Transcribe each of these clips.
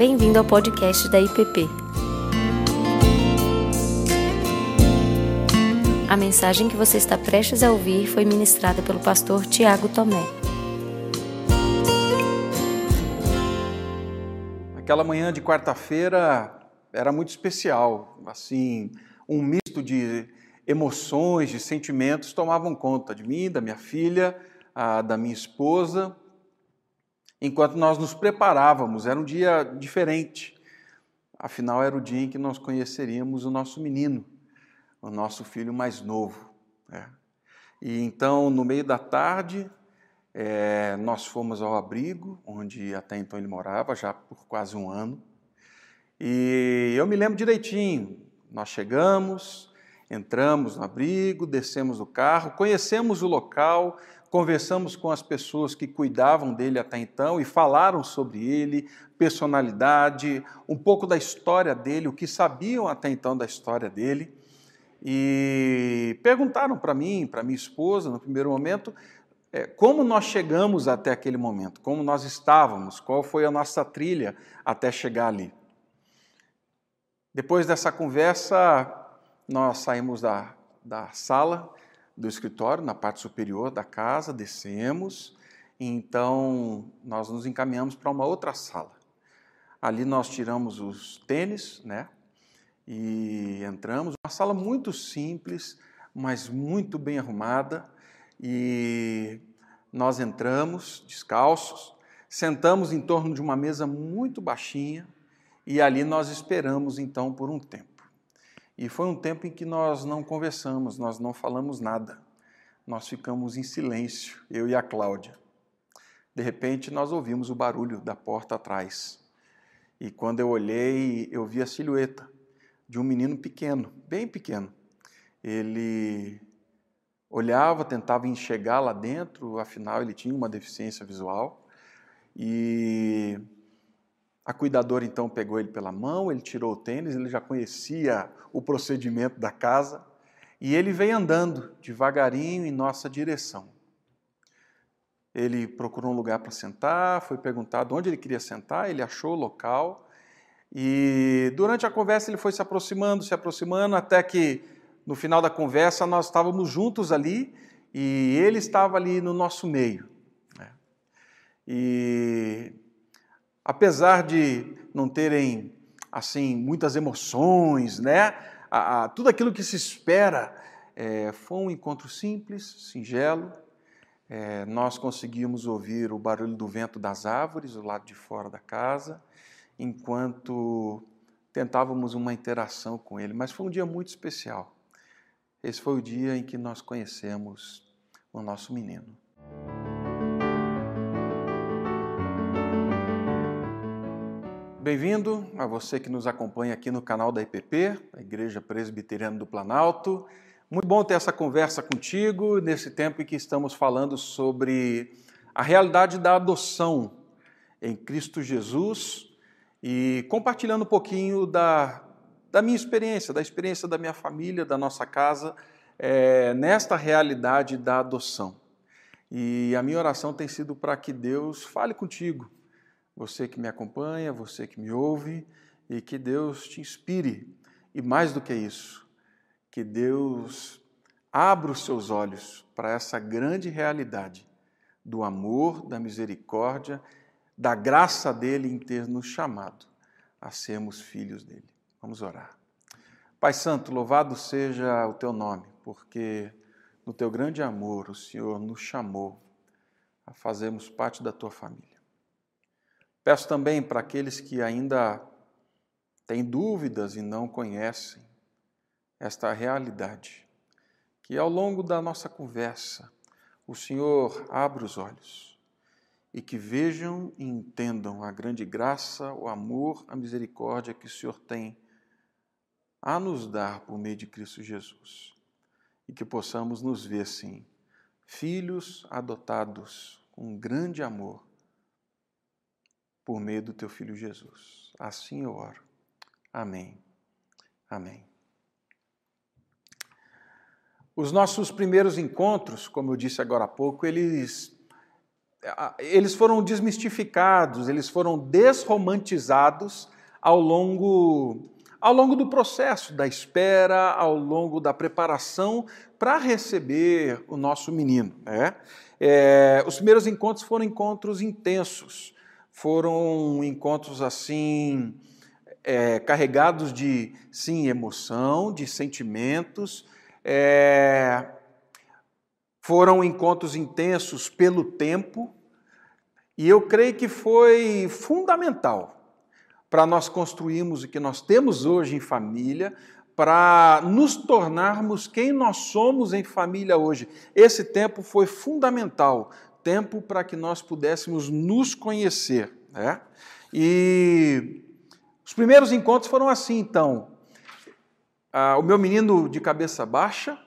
Bem-vindo ao podcast da IPP. A mensagem que você está prestes a ouvir foi ministrada pelo pastor Tiago Tomé. Aquela manhã de quarta-feira era muito especial, assim, um misto de emoções, de sentimentos tomavam conta de mim, da minha filha, da minha esposa, enquanto nós nos preparávamos. Era um dia diferente. Afinal, era o dia em que nós conheceríamos o nosso menino, o nosso filho mais novo. Né? E então, no meio da tarde, é, nós fomos ao abrigo, onde até então ele morava, já por quase um ano. E eu me lembro direitinho. Nós chegamos, entramos no abrigo, descemos do carro, conhecemos o local, conversamos com as pessoas que cuidavam dele até então e falaram sobre ele, personalidade, um pouco da história dele, o que sabiam até então da história dele. E perguntaram para mim, para minha esposa, no primeiro momento, é, como nós chegamos até aquele momento, como nós estávamos, qual foi a nossa trilha até chegar ali. Depois dessa conversa, nós saímos da, da sala do escritório, na parte superior da casa, descemos, então nós nos encaminhamos para uma outra sala. Ali nós tiramos os tênis, né? E entramos, uma sala muito simples, mas muito bem arrumada, e nós entramos descalços, sentamos em torno de uma mesa muito baixinha, e ali nós esperamos então por um tempo. E foi um tempo em que nós não conversamos, nós não falamos nada. Nós ficamos em silêncio, eu e a Cláudia. De repente, nós ouvimos o barulho da porta atrás. E quando eu olhei, eu vi a silhueta de um menino pequeno, bem pequeno. Ele olhava, tentava enxergar lá dentro, afinal, ele tinha uma deficiência visual. E a cuidadora então pegou ele pela mão, ele tirou o tênis, ele já conhecia o procedimento da casa e ele veio andando devagarinho em nossa direção. Ele procurou um lugar para sentar, foi perguntado onde ele queria sentar, ele achou o local e durante a conversa ele foi se aproximando, se aproximando, até que no final da conversa nós estávamos juntos ali e ele estava ali no nosso meio. Né? E apesar de não terem assim muitas emoções, né? A, a, tudo aquilo que se espera é, foi um encontro simples, singelo. É, nós conseguimos ouvir o barulho do vento das árvores do lado de fora da casa, enquanto tentávamos uma interação com ele. Mas foi um dia muito especial. Esse foi o dia em que nós conhecemos o nosso menino. Bem-vindo a você que nos acompanha aqui no canal da IPP, a Igreja Presbiteriana do Planalto. Muito bom ter essa conversa contigo nesse tempo em que estamos falando sobre a realidade da adoção em Cristo Jesus e compartilhando um pouquinho da, da minha experiência, da experiência da minha família, da nossa casa, é, nesta realidade da adoção. E a minha oração tem sido para que Deus fale contigo você que me acompanha, você que me ouve, e que Deus te inspire. E mais do que isso, que Deus abra os seus olhos para essa grande realidade do amor, da misericórdia, da graça dele em ter nos chamado a sermos filhos dele. Vamos orar. Pai Santo, louvado seja o teu nome, porque no teu grande amor o Senhor nos chamou a fazermos parte da tua família. Peço também para aqueles que ainda têm dúvidas e não conhecem esta realidade, que ao longo da nossa conversa o Senhor abra os olhos e que vejam e entendam a grande graça, o amor, a misericórdia que o Senhor tem a nos dar por meio de Cristo Jesus. E que possamos nos ver, sim, filhos adotados com grande amor por meio do teu filho Jesus. Assim eu oro. Amém. Amém. Os nossos primeiros encontros, como eu disse agora há pouco, eles eles foram desmistificados, eles foram desromantizados ao longo, ao longo do processo da espera, ao longo da preparação para receber o nosso menino. Né? É, os primeiros encontros foram encontros intensos, foram encontros assim é, carregados de sim emoção, de sentimentos. É, foram encontros intensos pelo tempo, e eu creio que foi fundamental para nós construirmos o que nós temos hoje em família, para nos tornarmos quem nós somos em família hoje. Esse tempo foi fundamental, tempo para que nós pudéssemos nos conhecer. Né? E os primeiros encontros foram assim, então. Ah, o meu menino de cabeça baixa,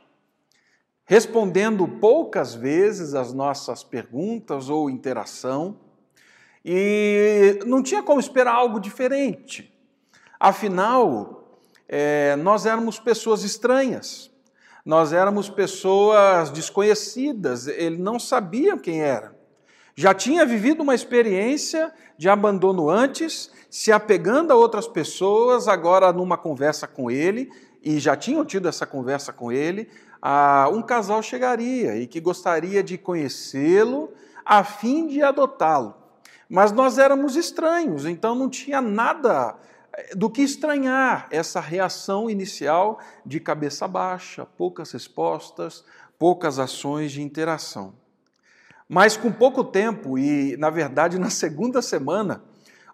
respondendo poucas vezes as nossas perguntas ou interação, e não tinha como esperar algo diferente. Afinal, é, nós éramos pessoas estranhas, nós éramos pessoas desconhecidas, ele não sabia quem era. Já tinha vivido uma experiência de abandono antes, se apegando a outras pessoas, agora numa conversa com ele, e já tinham tido essa conversa com ele, um casal chegaria e que gostaria de conhecê-lo a fim de adotá-lo. Mas nós éramos estranhos, então não tinha nada do que estranhar essa reação inicial de cabeça baixa, poucas respostas, poucas ações de interação. Mas com pouco tempo, e na verdade na segunda semana,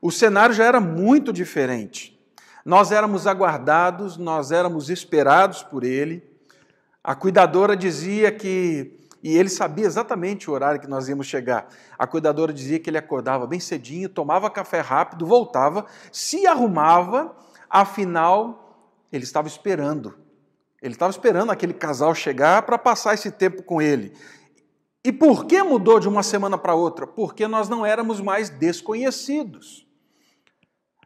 o cenário já era muito diferente. Nós éramos aguardados, nós éramos esperados por ele. A cuidadora dizia que e ele sabia exatamente o horário que nós íamos chegar. A cuidadora dizia que ele acordava bem cedinho, tomava café rápido, voltava, se arrumava, afinal, ele estava esperando. Ele estava esperando aquele casal chegar para passar esse tempo com ele. E por que mudou de uma semana para outra? Porque nós não éramos mais desconhecidos.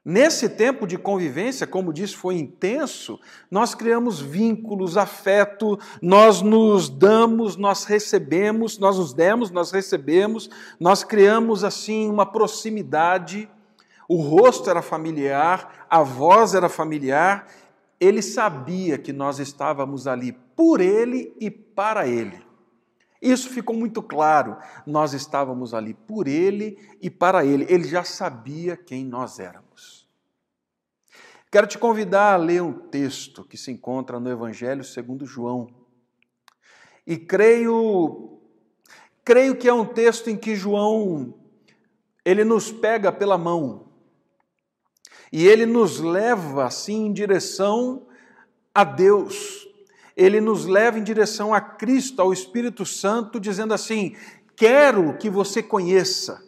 Nesse tempo de convivência, como disse, foi intenso, nós criamos vínculos, afeto, nós nos damos, nós recebemos, nós nos demos, nós recebemos, nós criamos assim uma proximidade. O rosto era familiar, a voz era familiar, ele sabia que nós estávamos ali por ele e para ele. Isso ficou muito claro. Nós estávamos ali por ele e para ele. Ele já sabia quem nós éramos. Quero te convidar a ler um texto que se encontra no Evangelho segundo João. E creio creio que é um texto em que João ele nos pega pela mão e ele nos leva assim em direção a Deus ele nos leva em direção a Cristo, ao Espírito Santo, dizendo assim: quero que você conheça,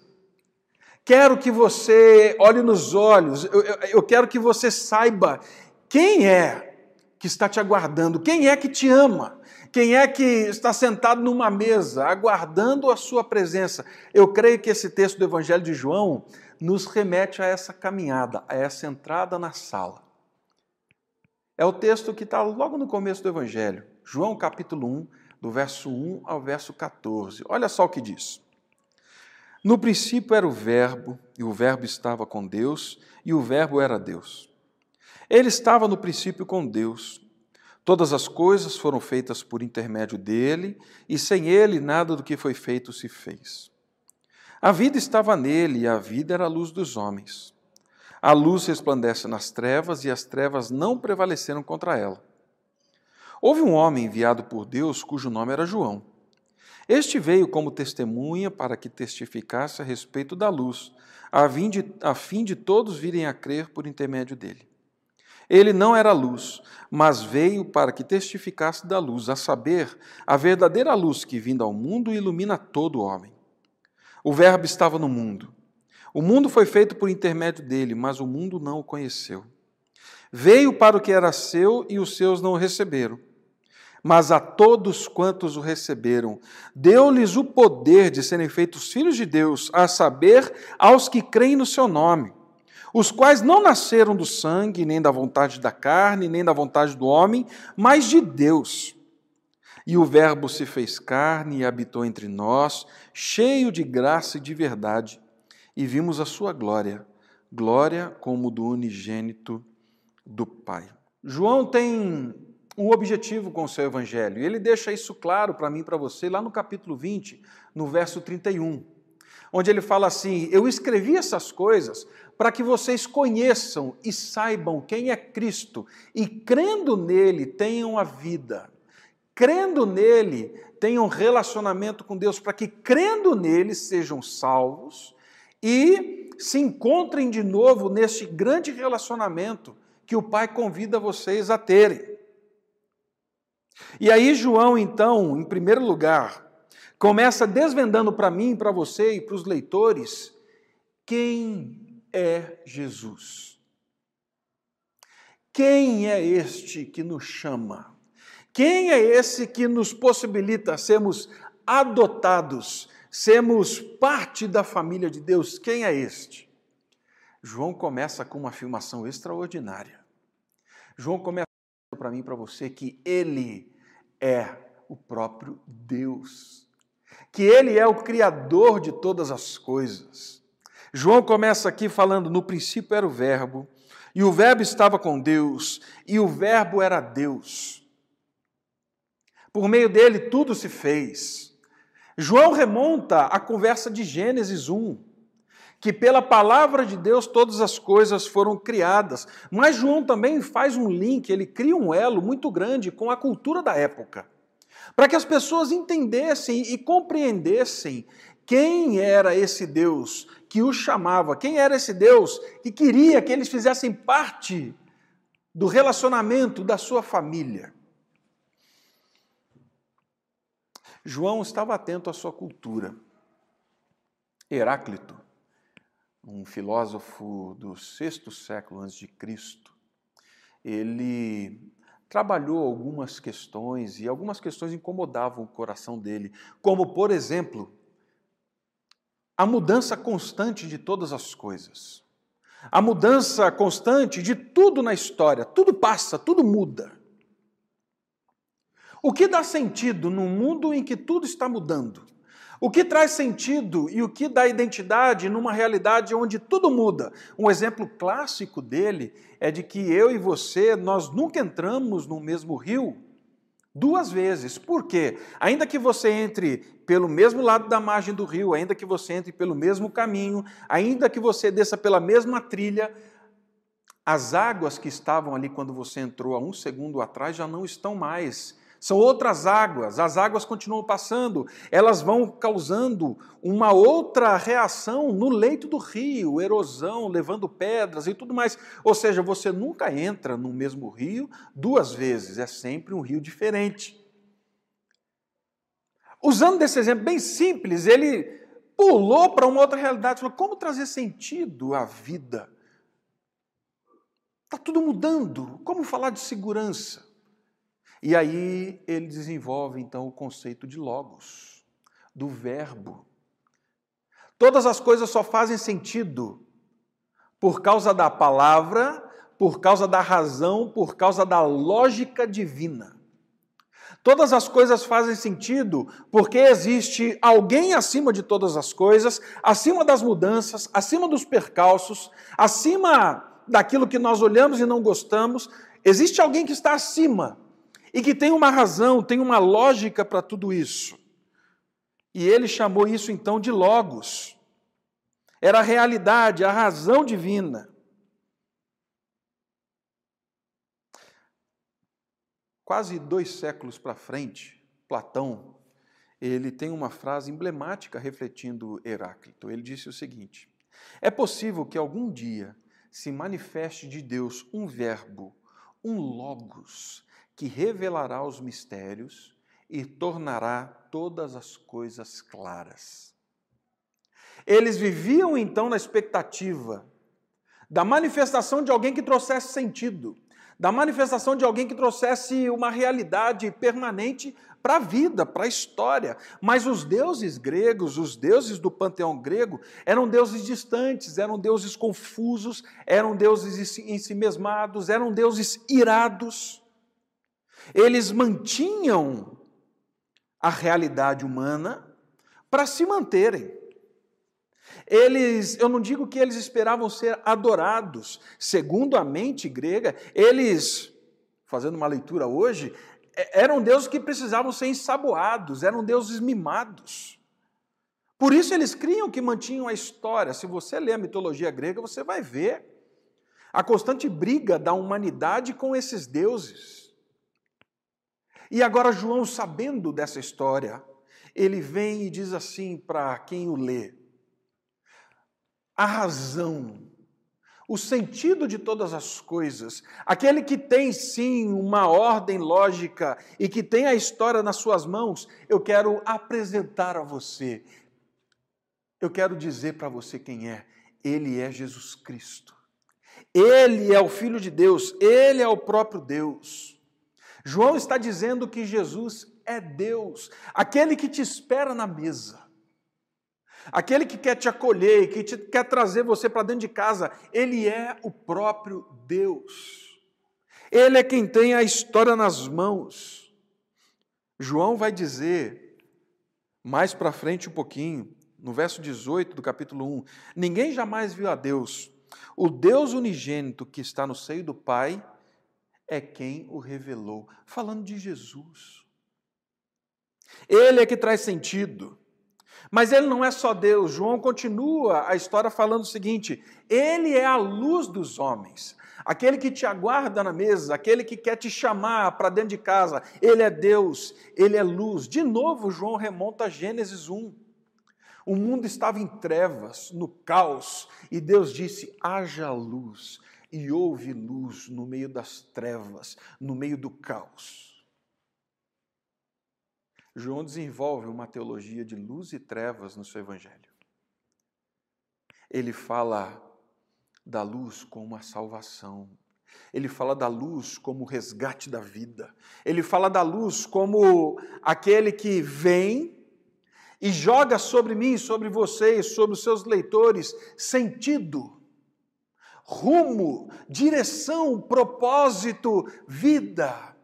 quero que você olhe nos olhos, eu, eu, eu quero que você saiba quem é que está te aguardando, quem é que te ama, quem é que está sentado numa mesa, aguardando a sua presença. Eu creio que esse texto do Evangelho de João nos remete a essa caminhada, a essa entrada na sala. É o texto que está logo no começo do Evangelho, João capítulo 1, do verso 1 ao verso 14. Olha só o que diz. No princípio era o Verbo, e o Verbo estava com Deus, e o Verbo era Deus. Ele estava no princípio com Deus. Todas as coisas foram feitas por intermédio dele, e sem ele nada do que foi feito se fez. A vida estava nele, e a vida era a luz dos homens. A luz resplandece nas trevas e as trevas não prevaleceram contra ela. Houve um homem enviado por Deus cujo nome era João. Este veio como testemunha para que testificasse a respeito da luz, a fim de, a fim de todos virem a crer por intermédio dele. Ele não era luz, mas veio para que testificasse da luz, a saber, a verdadeira luz que, vindo ao mundo, ilumina todo homem. O Verbo estava no mundo o mundo foi feito por intermédio dele, mas o mundo não o conheceu. Veio para o que era seu e os seus não o receberam. Mas a todos quantos o receberam, deu-lhes o poder de serem feitos filhos de Deus, a saber, aos que creem no seu nome, os quais não nasceram do sangue, nem da vontade da carne, nem da vontade do homem, mas de Deus. E o Verbo se fez carne e habitou entre nós, cheio de graça e de verdade, e vimos a sua glória, glória como do unigênito do Pai. João tem um objetivo com o seu evangelho, e ele deixa isso claro para mim e para você lá no capítulo 20, no verso 31, onde ele fala assim: Eu escrevi essas coisas para que vocês conheçam e saibam quem é Cristo, e crendo nele tenham a vida crendo nele, tenham relacionamento com Deus, para que crendo nele sejam salvos e se encontrem de novo neste grande relacionamento que o Pai convida vocês a terem. E aí, João, então, em primeiro lugar, começa desvendando para mim, para você e para os leitores quem é Jesus. Quem é este que nos chama? Quem é esse que nos possibilita sermos adotados, sermos parte da família de Deus? Quem é este? João começa com uma afirmação extraordinária. João começa para mim e para você que ele é o próprio Deus, que ele é o criador de todas as coisas. João começa aqui falando: no princípio era o Verbo, e o Verbo estava com Deus, e o Verbo era Deus. Por meio dele tudo se fez. João remonta a conversa de Gênesis 1, que pela palavra de Deus todas as coisas foram criadas. Mas João também faz um link, ele cria um elo muito grande com a cultura da época, para que as pessoas entendessem e compreendessem quem era esse Deus que os chamava, quem era esse Deus que queria que eles fizessem parte do relacionamento da sua família. João estava atento à sua cultura. Heráclito, um filósofo do sexto século antes de Cristo, ele trabalhou algumas questões e algumas questões incomodavam o coração dele, como por exemplo, a mudança constante de todas as coisas. A mudança constante de tudo na história, tudo passa, tudo muda. O que dá sentido num mundo em que tudo está mudando? O que traz sentido e o que dá identidade numa realidade onde tudo muda? Um exemplo clássico dele é de que eu e você, nós nunca entramos no mesmo rio duas vezes. Por quê? Ainda que você entre pelo mesmo lado da margem do rio, ainda que você entre pelo mesmo caminho, ainda que você desça pela mesma trilha, as águas que estavam ali quando você entrou há um segundo atrás já não estão mais são outras águas, as águas continuam passando, elas vão causando uma outra reação no leito do rio, erosão, levando pedras e tudo mais. Ou seja, você nunca entra no mesmo rio duas vezes, é sempre um rio diferente. Usando desse exemplo bem simples, ele pulou para uma outra realidade, falou: como trazer sentido à vida? Está tudo mudando, como falar de segurança? E aí ele desenvolve então o conceito de logos, do verbo. Todas as coisas só fazem sentido por causa da palavra, por causa da razão, por causa da lógica divina. Todas as coisas fazem sentido porque existe alguém acima de todas as coisas, acima das mudanças, acima dos percalços, acima daquilo que nós olhamos e não gostamos. Existe alguém que está acima e que tem uma razão, tem uma lógica para tudo isso. E ele chamou isso então de Logos. Era a realidade, a razão divina. Quase dois séculos para frente, Platão, ele tem uma frase emblemática refletindo Heráclito. Ele disse o seguinte: É possível que algum dia se manifeste de Deus um verbo, um logos, que revelará os mistérios e tornará todas as coisas claras. Eles viviam então na expectativa da manifestação de alguém que trouxesse sentido, da manifestação de alguém que trouxesse uma realidade permanente para a vida, para a história. Mas os deuses gregos, os deuses do panteão grego, eram deuses distantes, eram deuses confusos, eram deuses ensimesmados, eram deuses irados. Eles mantinham a realidade humana para se manterem. Eles, eu não digo que eles esperavam ser adorados, segundo a mente grega, eles, fazendo uma leitura hoje, é, eram deuses que precisavam ser ensaboados, eram deuses mimados. Por isso eles criam que mantinham a história. Se você ler a mitologia grega, você vai ver a constante briga da humanidade com esses deuses. E agora, João, sabendo dessa história, ele vem e diz assim para quem o lê: a razão, o sentido de todas as coisas, aquele que tem sim uma ordem lógica e que tem a história nas suas mãos, eu quero apresentar a você. Eu quero dizer para você quem é. Ele é Jesus Cristo. Ele é o Filho de Deus, ele é o próprio Deus. João está dizendo que Jesus é Deus, aquele que te espera na mesa, aquele que quer te acolher, que te, quer trazer você para dentro de casa, ele é o próprio Deus. Ele é quem tem a história nas mãos. João vai dizer, mais para frente um pouquinho, no verso 18 do capítulo 1: Ninguém jamais viu a Deus. O Deus unigênito que está no seio do Pai é quem o revelou. Falando de Jesus. Ele é que traz sentido. Mas ele não é só Deus. João continua a história falando o seguinte: ele é a luz dos homens. Aquele que te aguarda na mesa, aquele que quer te chamar para dentro de casa, ele é Deus, ele é luz. De novo, João remonta a Gênesis 1. O mundo estava em trevas, no caos, e Deus disse: haja luz. E houve luz no meio das trevas, no meio do caos. João desenvolve uma teologia de luz e trevas no seu evangelho. Ele fala da luz como a salvação. Ele fala da luz como o resgate da vida. Ele fala da luz como aquele que vem e joga sobre mim, sobre vocês, sobre os seus leitores, sentido, rumo, direção, propósito, vida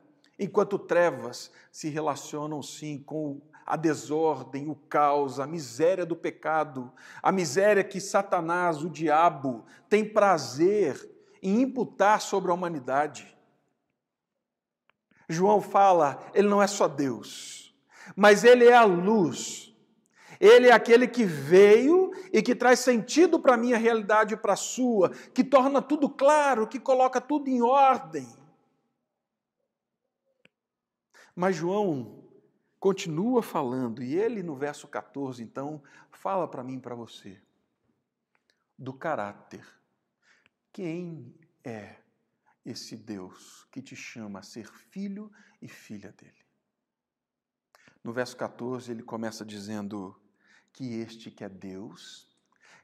enquanto trevas se relacionam sim com a desordem, o caos, a miséria do pecado, a miséria que Satanás, o diabo, tem prazer em imputar sobre a humanidade. João fala, ele não é só Deus, mas ele é a luz. Ele é aquele que veio e que traz sentido para a minha realidade e para a sua, que torna tudo claro, que coloca tudo em ordem. Mas João continua falando, e ele no verso 14, então, fala para mim e para você do caráter. Quem é esse Deus que te chama a ser filho e filha dele? No verso 14, ele começa dizendo que este que é Deus,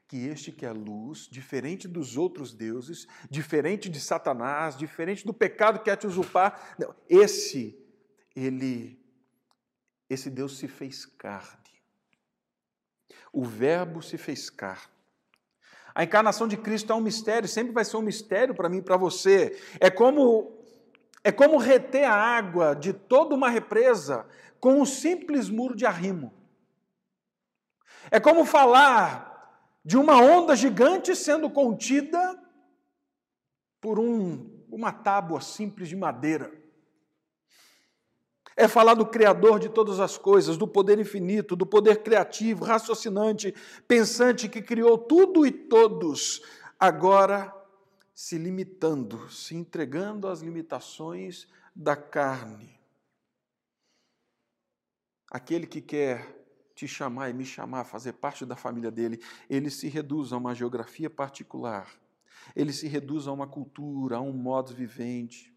que este que é luz, diferente dos outros deuses, diferente de Satanás, diferente do pecado que quer te usurpar, não, esse ele, esse Deus se fez carne. O Verbo se fez carne. A encarnação de Cristo é um mistério, sempre vai ser um mistério para mim e para você. É como é como reter a água de toda uma represa com um simples muro de arrimo. É como falar de uma onda gigante sendo contida por um, uma tábua simples de madeira é falar do Criador de todas as coisas, do poder infinito, do poder criativo, raciocinante, pensante que criou tudo e todos, agora se limitando, se entregando às limitações da carne. Aquele que quer te chamar e me chamar, fazer parte da família dele, ele se reduz a uma geografia particular, ele se reduz a uma cultura, a um modo vivente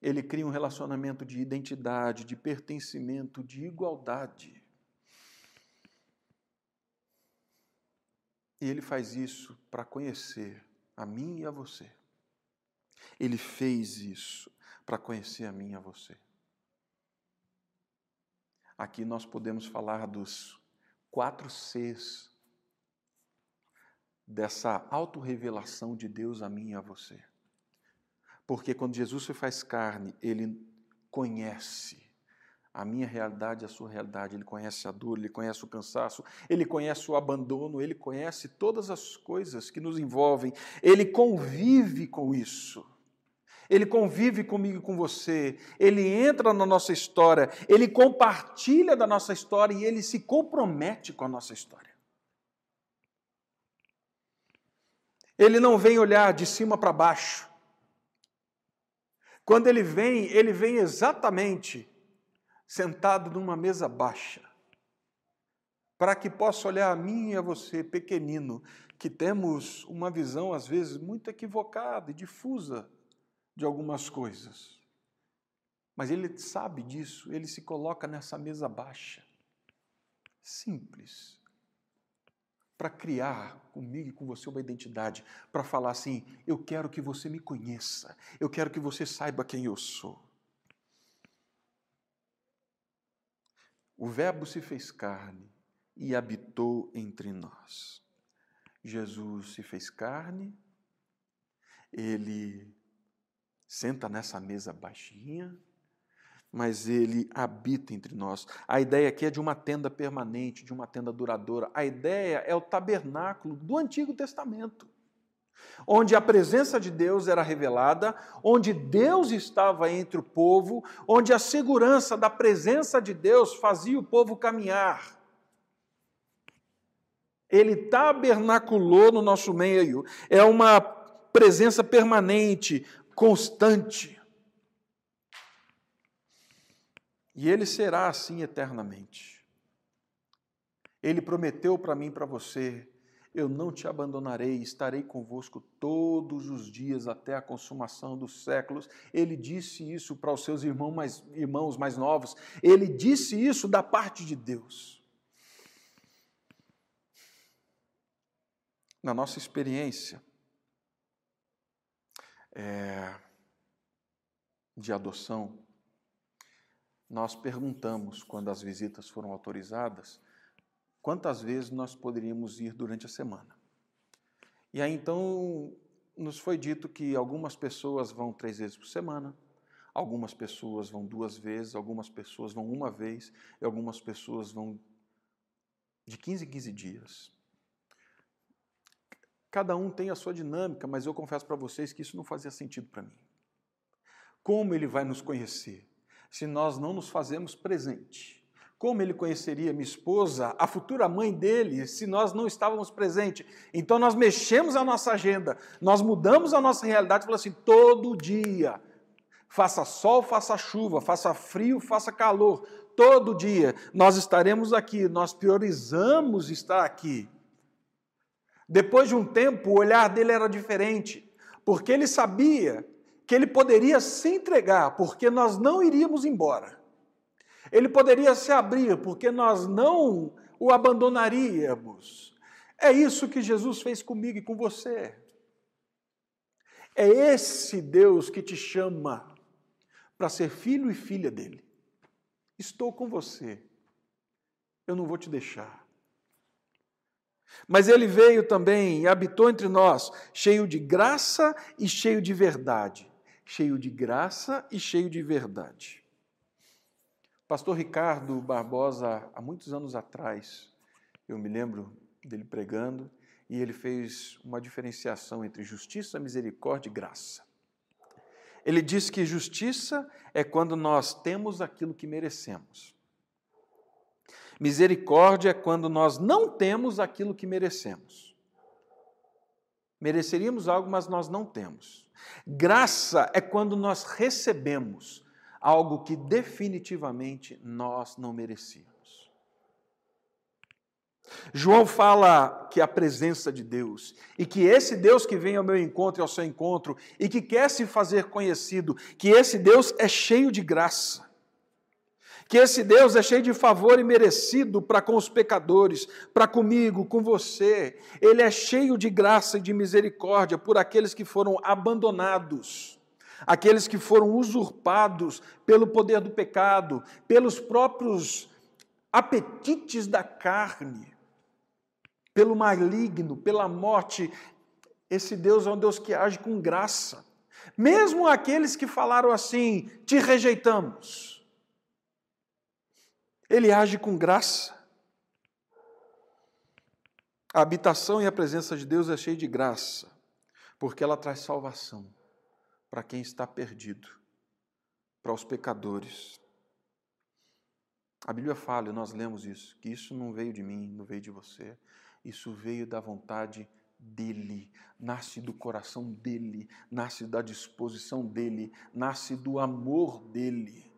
ele cria um relacionamento de identidade, de pertencimento, de igualdade. E ele faz isso para conhecer a mim e a você. Ele fez isso para conhecer a mim e a você. Aqui nós podemos falar dos quatro Cs dessa autorrevelação de Deus a mim e a você. Porque quando Jesus se faz carne, ele conhece a minha realidade, a sua realidade. Ele conhece a dor, ele conhece o cansaço, ele conhece o abandono, ele conhece todas as coisas que nos envolvem. Ele convive com isso. Ele convive comigo e com você, ele entra na nossa história, ele compartilha da nossa história e ele se compromete com a nossa história. Ele não vem olhar de cima para baixo. Quando ele vem, ele vem exatamente sentado numa mesa baixa, para que possa olhar a mim e a você, pequenino, que temos uma visão às vezes muito equivocada e difusa de algumas coisas. Mas ele sabe disso, ele se coloca nessa mesa baixa, simples, para criar comigo e com você uma identidade, para falar assim: eu quero que você me conheça, eu quero que você saiba quem eu sou. O Verbo se fez carne e habitou entre nós. Jesus se fez carne, ele senta nessa mesa baixinha, mas ele habita entre nós. A ideia aqui é de uma tenda permanente, de uma tenda duradoura. A ideia é o tabernáculo do Antigo Testamento onde a presença de Deus era revelada, onde Deus estava entre o povo, onde a segurança da presença de Deus fazia o povo caminhar. Ele tabernaculou no nosso meio, é uma presença permanente, constante. E ele será assim eternamente. Ele prometeu para mim e para você eu não te abandonarei, estarei convosco todos os dias até a consumação dos séculos. Ele disse isso para os seus irmãos mais, irmãos mais novos. Ele disse isso da parte de Deus. Na nossa experiência é, de adoção, nós perguntamos, quando as visitas foram autorizadas, quantas vezes nós poderíamos ir durante a semana. E aí então nos foi dito que algumas pessoas vão três vezes por semana, algumas pessoas vão duas vezes, algumas pessoas vão uma vez e algumas pessoas vão de 15 em 15 dias. Cada um tem a sua dinâmica, mas eu confesso para vocês que isso não fazia sentido para mim. Como ele vai nos conhecer se nós não nos fazemos presente? Como ele conheceria minha esposa, a futura mãe dele, se nós não estávamos presentes? Então nós mexemos a nossa agenda, nós mudamos a nossa realidade falamos assim: todo dia, faça sol, faça chuva, faça frio, faça calor, todo dia nós estaremos aqui, nós priorizamos estar aqui. Depois de um tempo, o olhar dele era diferente, porque ele sabia que ele poderia se entregar, porque nós não iríamos embora. Ele poderia se abrir, porque nós não o abandonaríamos. É isso que Jesus fez comigo e com você. É esse Deus que te chama para ser filho e filha dele. Estou com você. Eu não vou te deixar. Mas ele veio também e habitou entre nós, cheio de graça e cheio de verdade. Cheio de graça e cheio de verdade. Pastor Ricardo Barbosa, há muitos anos atrás, eu me lembro dele pregando, e ele fez uma diferenciação entre justiça, misericórdia e graça. Ele diz que justiça é quando nós temos aquilo que merecemos. Misericórdia é quando nós não temos aquilo que merecemos. Mereceríamos algo, mas nós não temos. Graça é quando nós recebemos algo que definitivamente nós não merecíamos. João fala que a presença de Deus e que esse Deus que vem ao meu encontro e ao seu encontro e que quer se fazer conhecido, que esse Deus é cheio de graça, que esse Deus é cheio de favor e merecido para com os pecadores, para comigo, com você. Ele é cheio de graça e de misericórdia por aqueles que foram abandonados aqueles que foram usurpados pelo poder do pecado, pelos próprios apetites da carne, pelo maligno, pela morte. Esse Deus é um Deus que age com graça. Mesmo aqueles que falaram assim, te rejeitamos. Ele age com graça. A habitação e a presença de Deus é cheia de graça, porque ela traz salvação para quem está perdido, para os pecadores. A Bíblia fala, e nós lemos isso, que isso não veio de mim, não veio de você, isso veio da vontade dele, nasce do coração dele, nasce da disposição dele, nasce do amor dele.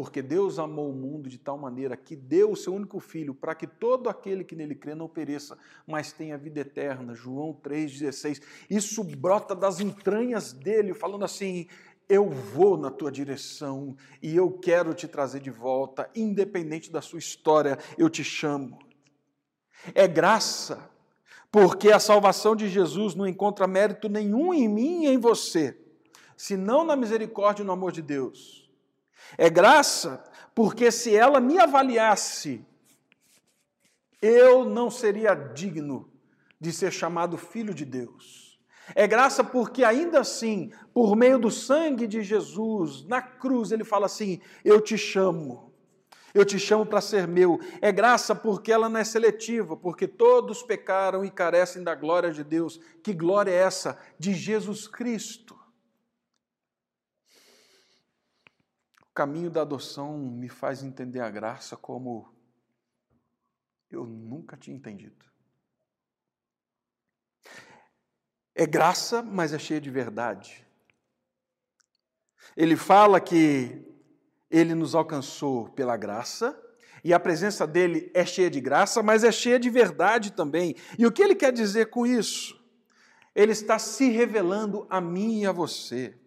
Porque Deus amou o mundo de tal maneira que deu o seu único filho para que todo aquele que nele crê não pereça, mas tenha vida eterna. João 3,16. Isso brota das entranhas dele, falando assim: eu vou na tua direção e eu quero te trazer de volta, independente da sua história, eu te chamo. É graça, porque a salvação de Jesus não encontra mérito nenhum em mim e em você, senão na misericórdia e no amor de Deus. É graça porque se ela me avaliasse, eu não seria digno de ser chamado filho de Deus. É graça porque, ainda assim, por meio do sangue de Jesus, na cruz, ele fala assim: Eu te chamo, eu te chamo para ser meu. É graça porque ela não é seletiva, porque todos pecaram e carecem da glória de Deus. Que glória é essa? De Jesus Cristo. O caminho da adoção me faz entender a graça como eu nunca tinha entendido. É graça, mas é cheia de verdade. Ele fala que ele nos alcançou pela graça, e a presença dele é cheia de graça, mas é cheia de verdade também. E o que ele quer dizer com isso? Ele está se revelando a mim e a você.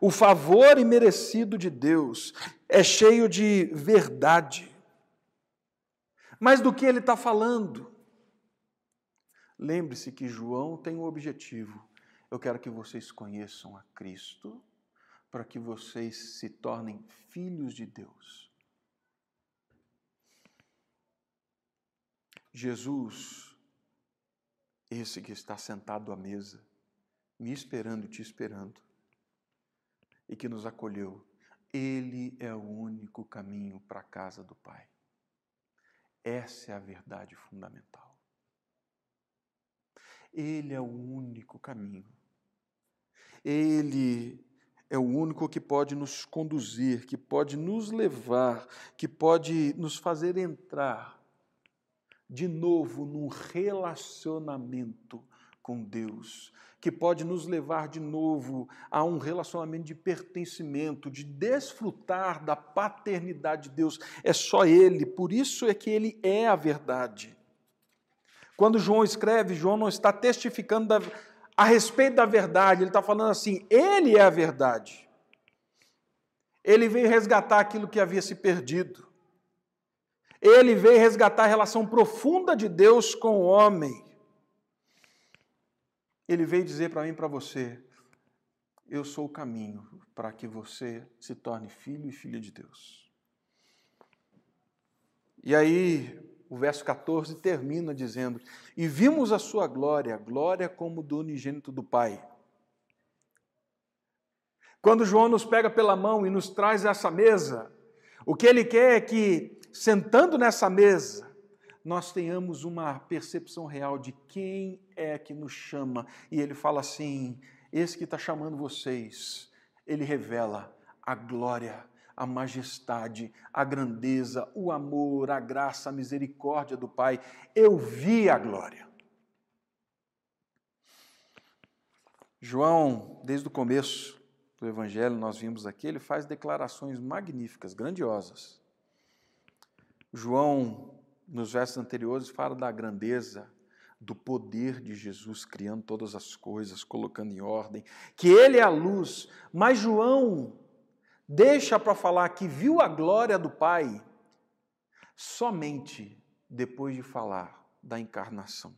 O favor imerecido de Deus é cheio de verdade. Mas do que ele está falando? Lembre-se que João tem um objetivo. Eu quero que vocês conheçam a Cristo, para que vocês se tornem filhos de Deus. Jesus, esse que está sentado à mesa, me esperando te esperando, e que nos acolheu. Ele é o único caminho para a casa do Pai. Essa é a verdade fundamental. Ele é o único caminho. Ele é o único que pode nos conduzir, que pode nos levar, que pode nos fazer entrar de novo num relacionamento com Deus, que pode nos levar de novo a um relacionamento de pertencimento, de desfrutar da paternidade de Deus. É só Ele, por isso é que Ele é a verdade. Quando João escreve, João não está testificando da, a respeito da verdade, ele está falando assim: Ele é a verdade. Ele veio resgatar aquilo que havia se perdido. Ele veio resgatar a relação profunda de Deus com o homem. Ele veio dizer para mim e para você: Eu sou o caminho para que você se torne filho e filha de Deus. E aí, o verso 14 termina dizendo: E vimos a sua glória, glória como do unigênito do Pai. Quando João nos pega pela mão e nos traz essa mesa, o que ele quer é que, sentando nessa mesa, nós tenhamos uma percepção real de quem é que nos chama. E ele fala assim: esse que está chamando vocês, ele revela a glória, a majestade, a grandeza, o amor, a graça, a misericórdia do Pai. Eu vi a glória. João, desde o começo do Evangelho, nós vimos aqui, ele faz declarações magníficas, grandiosas. João nos versos anteriores, fala da grandeza, do poder de Jesus criando todas as coisas, colocando em ordem, que Ele é a luz. Mas João deixa para falar que viu a glória do Pai somente depois de falar da encarnação.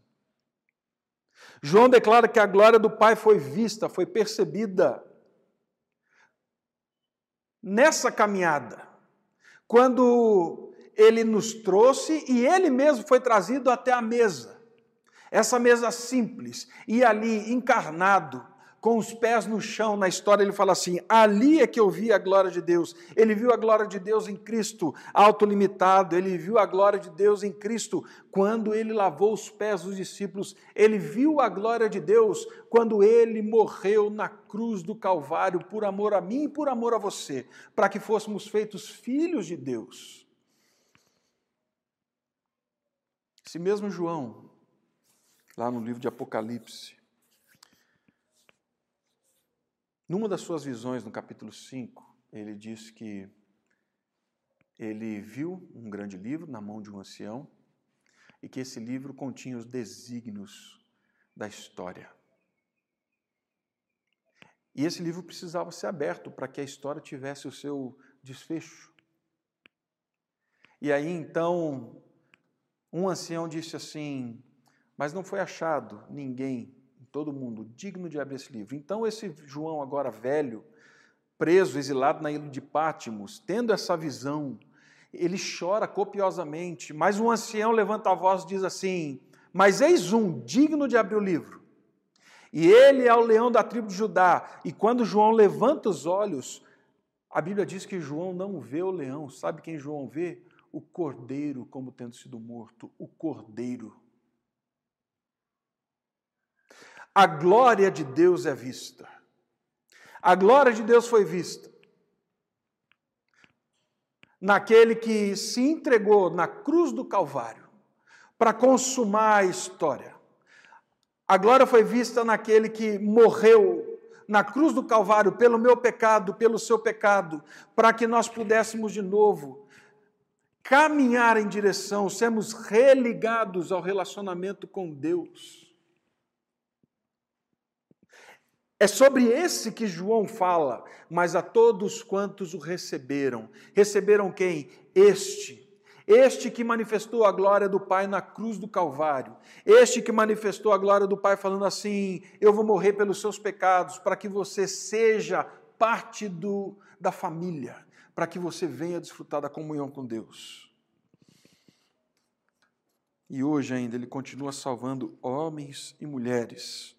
João declara que a glória do Pai foi vista, foi percebida nessa caminhada, quando ele nos trouxe e ele mesmo foi trazido até a mesa. Essa mesa simples, e ali encarnado, com os pés no chão, na história ele fala assim: ali é que eu vi a glória de Deus. Ele viu a glória de Deus em Cristo, autolimitado, ele viu a glória de Deus em Cristo quando ele lavou os pés dos discípulos, ele viu a glória de Deus quando ele morreu na cruz do Calvário por amor a mim e por amor a você, para que fôssemos feitos filhos de Deus. Esse mesmo João, lá no livro de Apocalipse, Numa das suas visões, no capítulo 5, ele diz que ele viu um grande livro na mão de um ancião e que esse livro continha os desígnios da história. E esse livro precisava ser aberto para que a história tivesse o seu desfecho. E aí então, um ancião disse assim: Mas não foi achado ninguém todo mundo digno de abrir esse livro. Então, esse João, agora velho, preso, exilado na ilha de Pátimos, tendo essa visão, ele chora copiosamente, mas um ancião levanta a voz e diz assim: Mas eis um digno de abrir o livro. E ele é o leão da tribo de Judá. E quando João levanta os olhos, a Bíblia diz que João não vê o leão. Sabe quem João vê? O cordeiro como tendo sido morto. O cordeiro. a glória de Deus é vista. A glória de Deus foi vista naquele que se entregou na cruz do Calvário para consumar a história. A glória foi vista naquele que morreu na cruz do Calvário pelo meu pecado, pelo seu pecado, para que nós pudéssemos de novo caminhar em direção, sermos religados ao relacionamento com Deus. É sobre esse que João fala, mas a todos quantos o receberam. Receberam quem? Este. Este que manifestou a glória do Pai na cruz do Calvário. Este que manifestou a glória do Pai falando assim: Eu vou morrer pelos seus pecados, para que você seja parte do, da família, para que você venha desfrutar da comunhão com Deus. E hoje ainda ele continua salvando homens e mulheres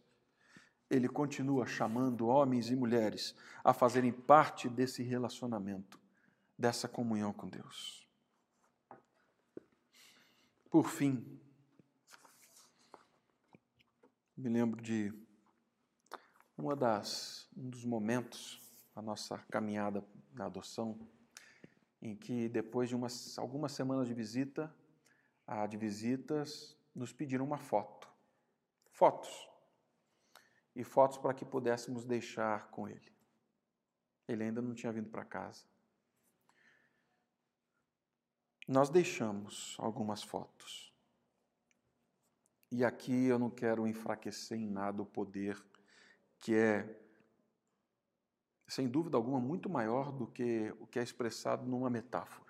ele continua chamando homens e mulheres a fazerem parte desse relacionamento, dessa comunhão com Deus. Por fim, me lembro de uma das, um dos momentos da nossa caminhada na adoção, em que depois de umas, algumas semanas de visita, de visitas, nos pediram uma foto. Fotos e fotos para que pudéssemos deixar com ele. Ele ainda não tinha vindo para casa. Nós deixamos algumas fotos. E aqui eu não quero enfraquecer em nada o poder que é, sem dúvida alguma, muito maior do que o que é expressado numa metáfora.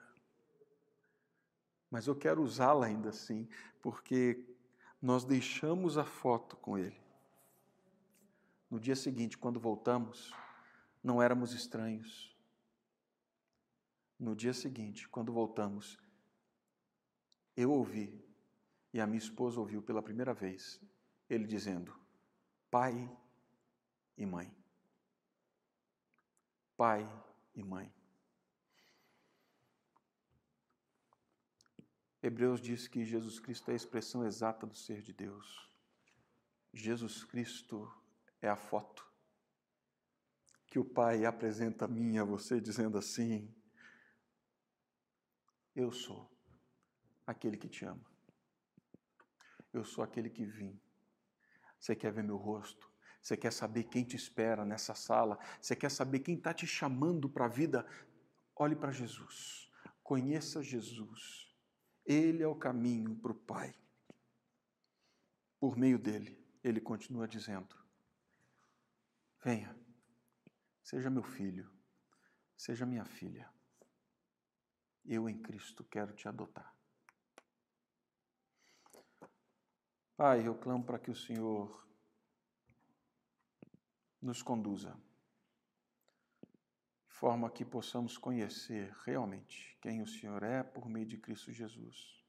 Mas eu quero usá-la ainda assim, porque nós deixamos a foto com ele. No dia seguinte, quando voltamos, não éramos estranhos. No dia seguinte, quando voltamos, eu ouvi, e a minha esposa ouviu pela primeira vez, ele dizendo: Pai e mãe. Pai e mãe. Hebreus diz que Jesus Cristo é a expressão exata do ser de Deus. Jesus Cristo é a foto que o Pai apresenta a mim a você, dizendo assim: Eu sou aquele que te ama. Eu sou aquele que vim. Você quer ver meu rosto? Você quer saber quem te espera nessa sala? Você quer saber quem está te chamando para a vida? Olhe para Jesus. Conheça Jesus. Ele é o caminho para o Pai. Por meio dele, ele continua dizendo: Venha, seja meu filho, seja minha filha. Eu em Cristo quero te adotar. Pai, eu clamo para que o Senhor nos conduza, de forma que possamos conhecer realmente quem o Senhor é por meio de Cristo Jesus.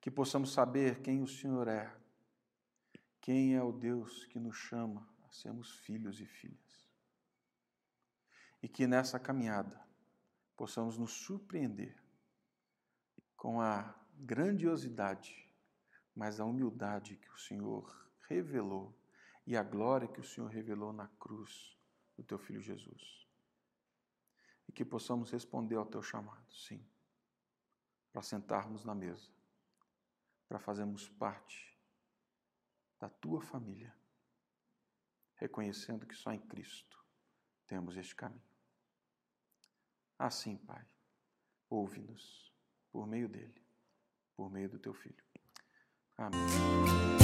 Que possamos saber quem o Senhor é, quem é o Deus que nos chama sermos filhos e filhas. E que nessa caminhada possamos nos surpreender com a grandiosidade, mas a humildade que o Senhor revelou e a glória que o Senhor revelou na cruz do teu filho Jesus. E que possamos responder ao teu chamado, sim, para sentarmos na mesa, para fazermos parte da tua família, reconhecendo que só em Cristo temos este caminho. Assim, Pai, ouve-nos por meio dele, por meio do teu filho. Amém.